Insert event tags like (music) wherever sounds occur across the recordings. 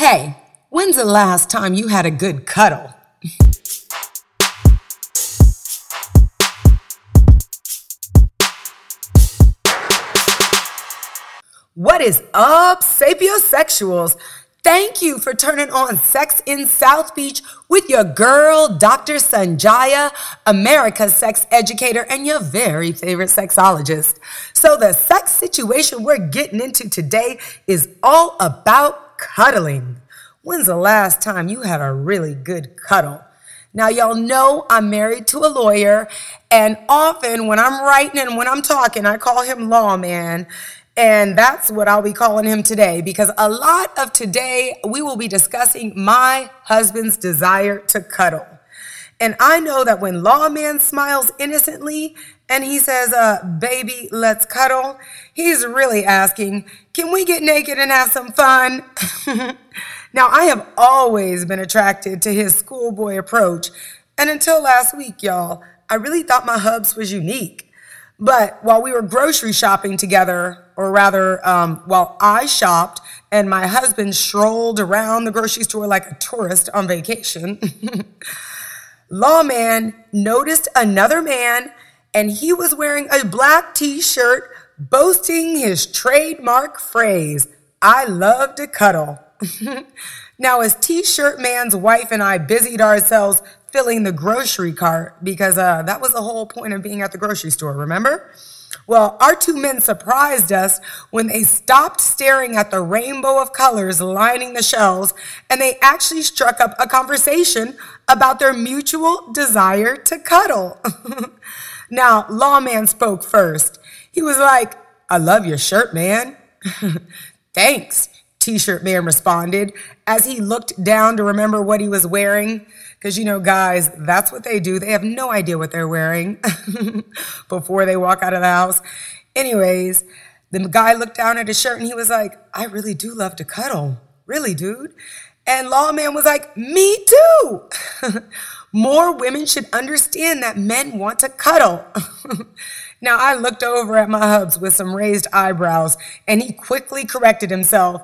Hey, when's the last time you had a good cuddle? What is up, sapiosexuals? Thank you for turning on Sex in South Beach with your girl, Dr. Sonjia, America's sex educator and your very favorite sexologist. So, the sex situation we're getting into today is all about cuddling. When's the last time you had a really good cuddle? Now, y'all know I'm married to a lawyer, and often when I'm writing and when I'm talking, I call him lawman. And that's what I'll be calling him today because a lot of today we will be discussing my husband's desire to cuddle. And I know that when Lawman smiles innocently and he says, uh, baby, let's cuddle, he's really asking, can we get naked and have some fun? (laughs) now, I have always been attracted to his schoolboy approach. And until last week, y'all, I really thought my hubs was unique. But while we were grocery shopping together, or rather, um, while I shopped and my husband strolled around the grocery store like a tourist on vacation, (laughs) Lawman noticed another man and he was wearing a black t shirt boasting his trademark phrase, I love to cuddle. (laughs) now, as t shirt man's wife and I busied ourselves filling the grocery cart because uh, that was the whole point of being at the grocery store, remember? Well, our two men surprised us when they stopped staring at the rainbow of colors lining the shelves and they actually struck up a conversation about their mutual desire to cuddle. (laughs) now, Lawman spoke first. He was like, I love your shirt, man. (laughs) Thanks, T shirt man responded as he looked down to remember what he was wearing. Because, you know, guys, that's what they do. They have no idea what they're wearing (laughs) before they walk out of the house. Anyways, the guy looked down at his shirt and he was like, I really do love to cuddle. Really, dude. And Lawman was like, Me too. (laughs) More women should understand that men want to cuddle. (laughs) now, I looked over at my hubs with some raised eyebrows, and he quickly corrected himself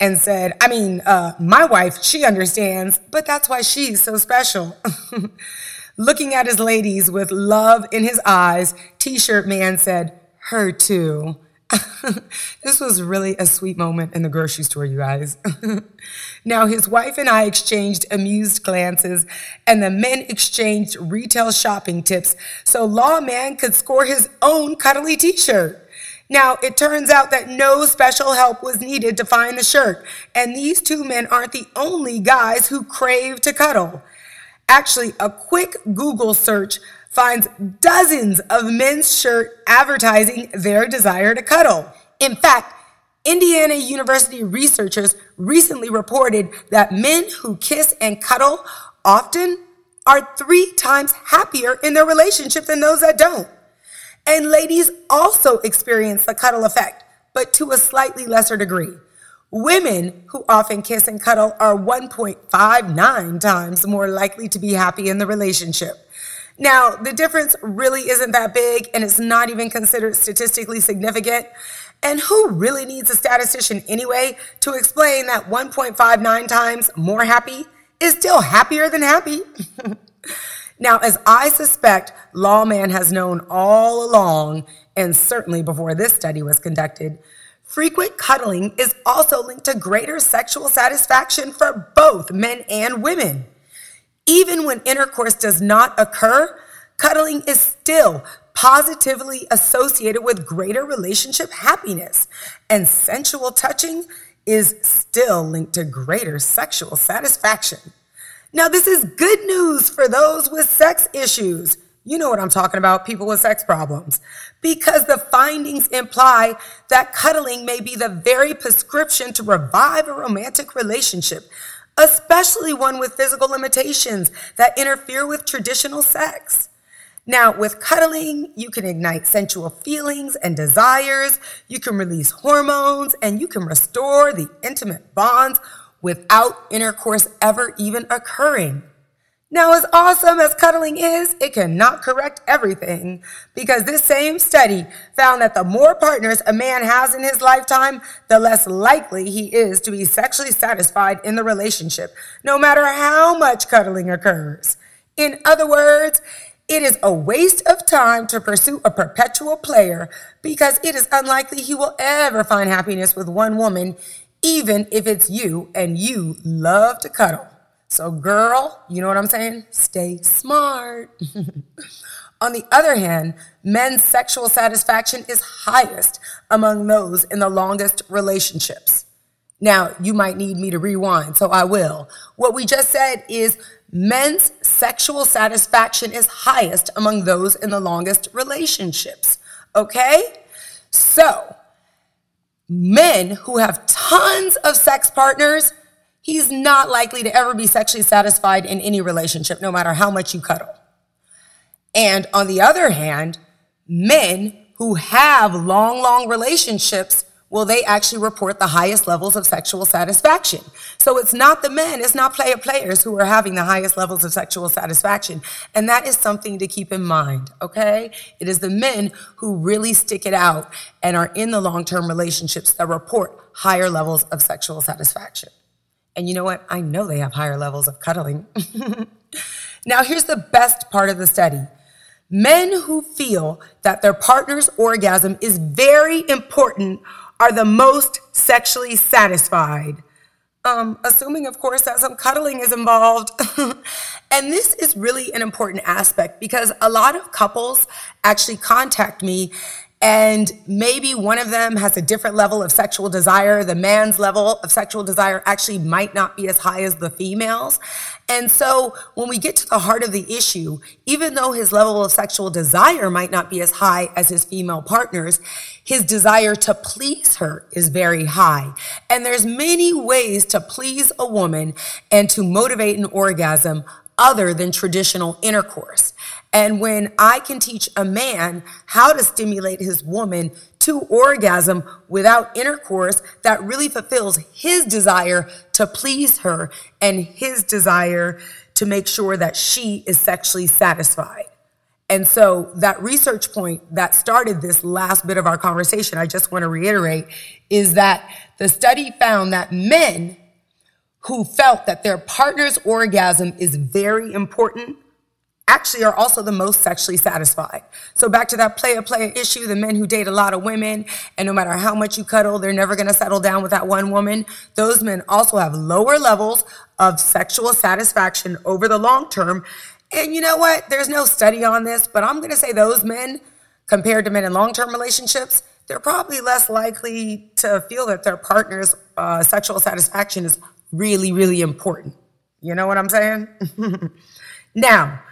and said, I mean, uh, my wife, she understands, but that's why she's so special. (laughs) Looking at his ladies with love in his eyes, T shirt man said, Her too. (laughs) this was really a sweet moment in the grocery store, you guys. (laughs) now, his wife and I exchanged amused glances, and the men exchanged retail shopping tips so Lawman could score his own cuddly t shirt. Now, it turns out that no special help was needed to find the shirt, and these two men aren't the only guys who crave to cuddle. Actually, a quick Google search finds dozens of men's shirt advertising their desire to cuddle. In fact, Indiana University researchers recently reported that men who kiss and cuddle often are three times happier in their relationship than those that don't. And ladies also experience the cuddle effect, but to a slightly lesser degree. Women who often kiss and cuddle are 1.59 times more likely to be happy in the relationship. Now, the difference really isn't that big and it's not even considered statistically significant. And who really needs a statistician anyway to explain that 1.59 times more happy is still happier than happy? (laughs) Now, as I suspect Lawman has known all along, and certainly before this study was conducted, frequent cuddling is also linked to greater sexual satisfaction for both men and women. Even when intercourse does not occur, cuddling is still positively associated with greater relationship happiness, and sensual touching is still linked to greater sexual satisfaction. Now, this is good news for those with sex issues. You know what I'm talking about, people with sex problems. Because the findings imply that cuddling may be the very prescription to revive a romantic relationship, especially one with physical limitations that interfere with traditional sex. Now, with cuddling, you can ignite sensual feelings and desires, you can release hormones, and you can restore the intimate bonds without intercourse ever even occurring. Now, as awesome as cuddling is, it cannot correct everything because this same study found that the more partners a man has in his lifetime, the less likely he is to be sexually satisfied in the relationship, no matter how much cuddling occurs. In other words, it is a waste of time to pursue a perpetual player because it is unlikely he will ever find happiness with one woman, even if it's you and you love to cuddle. So, girl, you know what I'm saying? Stay smart. (laughs) On the other hand, men's sexual satisfaction is highest among those in the longest relationships. Now, you might need me to rewind, so I will. What we just said is men's sexual satisfaction is highest among those in the longest relationships. Okay? So, men who have tons of sex partners he's not likely to ever be sexually satisfied in any relationship, no matter how much you cuddle. And on the other hand, men who have long, long relationships, well, they actually report the highest levels of sexual satisfaction. So it's not the men, it's not player players who are having the highest levels of sexual satisfaction. And that is something to keep in mind, okay? It is the men who really stick it out and are in the long term relationships that report higher levels of sexual satisfaction. And you know what? I know they have higher levels of cuddling. (laughs) now, here's the best part of the study men who feel that their partner's orgasm is very important are the most sexually satisfied. Um, assuming, of course, that some cuddling is involved. (laughs) and this is really an important aspect because a lot of couples actually contact me and maybe one of them has a different level of sexual desire. The man's level of sexual desire actually might not be as high as the female's. And so when we get to the heart of the issue, even though his level of sexual desire might not be as high as his female partners, his desire to please her is very high. And there's many ways to please a woman and to motivate an orgasm other than traditional intercourse. And when I can teach a man how to stimulate his woman to orgasm without intercourse, that really fulfills his desire to please her and his desire to make sure that she is sexually satisfied. And so that research point that started this last bit of our conversation, I just want to reiterate, is that the study found that men who felt that their partner's orgasm is very important actually are also the most sexually satisfied. So back to that player player issue, the men who date a lot of women and no matter how much you cuddle, they're never going to settle down with that one woman. Those men also have lower levels of sexual satisfaction over the long term. And you know what? There's no study on this, but I'm going to say those men compared to men in long-term relationships, they're probably less likely to feel that their partner's uh, sexual satisfaction is really, really important. You know what I'm saying? (laughs) now,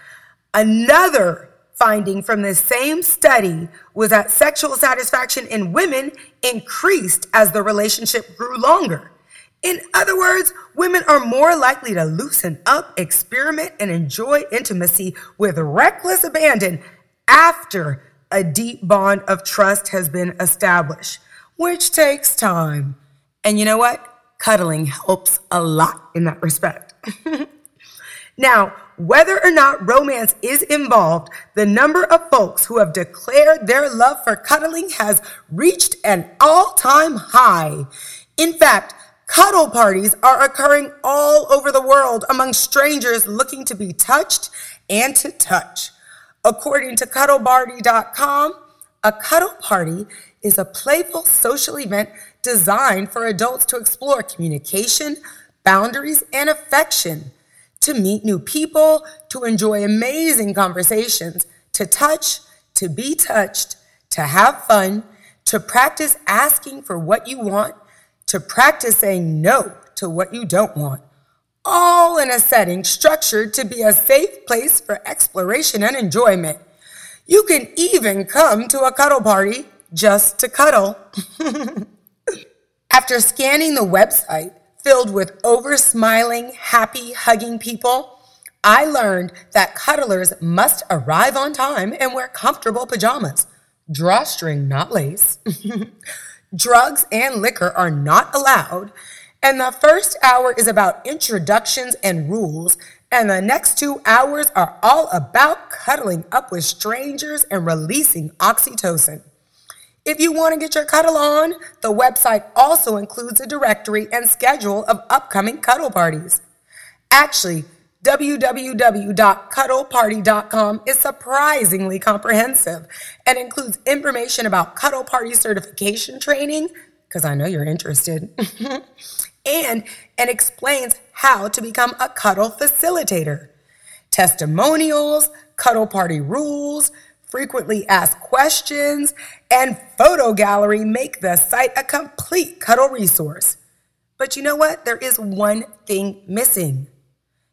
Another finding from the same study was that sexual satisfaction in women increased as the relationship grew longer. In other words, women are more likely to loosen up, experiment, and enjoy intimacy with reckless abandon after a deep bond of trust has been established, which takes time. And you know what? Cuddling helps a lot in that respect. (laughs) now, whether or not romance is involved, the number of folks who have declared their love for cuddling has reached an all time high. In fact, cuddle parties are occurring all over the world among strangers looking to be touched and to touch. According to cuddleparty.com, a cuddle party is a playful social event designed for adults to explore communication, boundaries, and affection to meet new people, to enjoy amazing conversations, to touch, to be touched, to have fun, to practice asking for what you want, to practice saying no to what you don't want. All in a setting structured to be a safe place for exploration and enjoyment. You can even come to a cuddle party just to cuddle. (laughs) After scanning the website, filled with over smiling, happy, hugging people, I learned that cuddlers must arrive on time and wear comfortable pajamas, drawstring, not lace. (laughs) Drugs and liquor are not allowed. And the first hour is about introductions and rules. And the next two hours are all about cuddling up with strangers and releasing oxytocin. If you want to get your cuddle on, the website also includes a directory and schedule of upcoming cuddle parties. Actually, www.cuddleparty.com is surprisingly comprehensive and includes information about cuddle party certification training, because I know you're interested, (laughs) and and explains how to become a cuddle facilitator. Testimonials, cuddle party rules, frequently asked questions, and photo gallery make the site a complete cuddle resource. But you know what? There is one thing missing.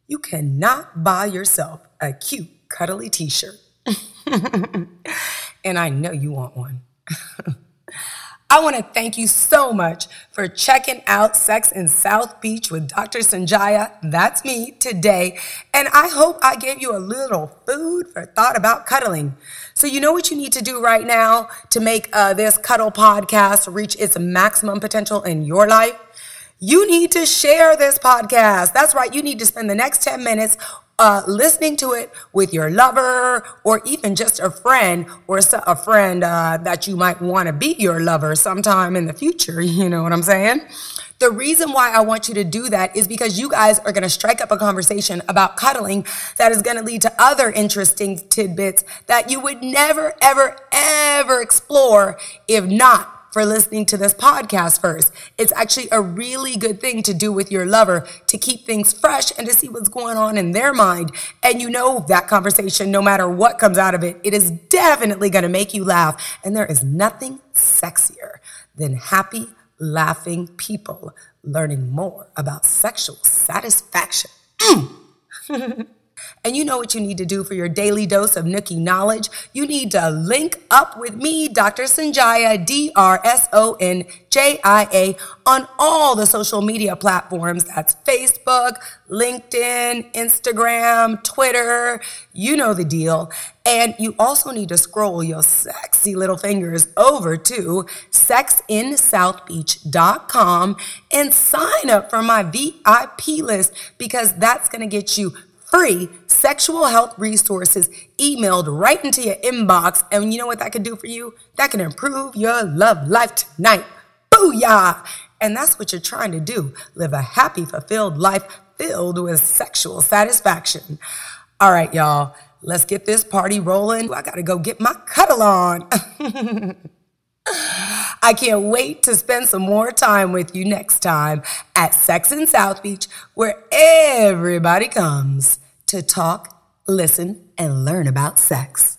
You cannot buy yourself a cute, cuddly t shirt. (laughs) and I know you want one. (laughs) I want to thank you so much for checking out Sex in South Beach with Dr. Sonjia. That's me today. And I hope I gave you a little food for thought about cuddling. So, you know what you need to do right now to make uh, this cuddle podcast reach its maximum potential in your life? You need to share this podcast. That's right. You need to spend the next 10 minutes uh, listening to it with your lover or even just a friend or a friend uh, that you might want to be your lover sometime in the future. (laughs) You know what I'm saying? The reason why I want you to do that is because you guys are going to strike up a conversation about cuddling that is going to lead to other interesting tidbits that you would never, ever, ever explore if not for listening to this podcast first. It's actually a really good thing to do with your lover to keep things fresh and to see what's going on in their mind. And you know that conversation, no matter what comes out of it, it is definitely going to make you laugh. And there is nothing sexier than happy, laughing people learning more about sexual satisfaction. Mm. (laughs) And you know what you need to do for your daily dose of Nookie knowledge? You need to link up with me, Dr. Sonjia, D R S O N J I A, on all the social media platforms. That's Facebook, LinkedIn, Instagram, Twitter. You know the deal. And you also need to scroll your sexy little fingers over to sexinsouthbeach.com and sign up for my VIP list because that's going to get you free sexual health resources emailed right into your inbox. And you know what that can do for you? That can improve your love life tonight. Booyah! And that's what you're trying to do. Live a happy, fulfilled life filled with sexual satisfaction. All right, y'all, let's get this party rolling. I gotta go get my cuddle on. (laughs) I can't wait to spend some more time with you next time at Sex in South Beach, where everybody comes to talk, listen, and learn about sex.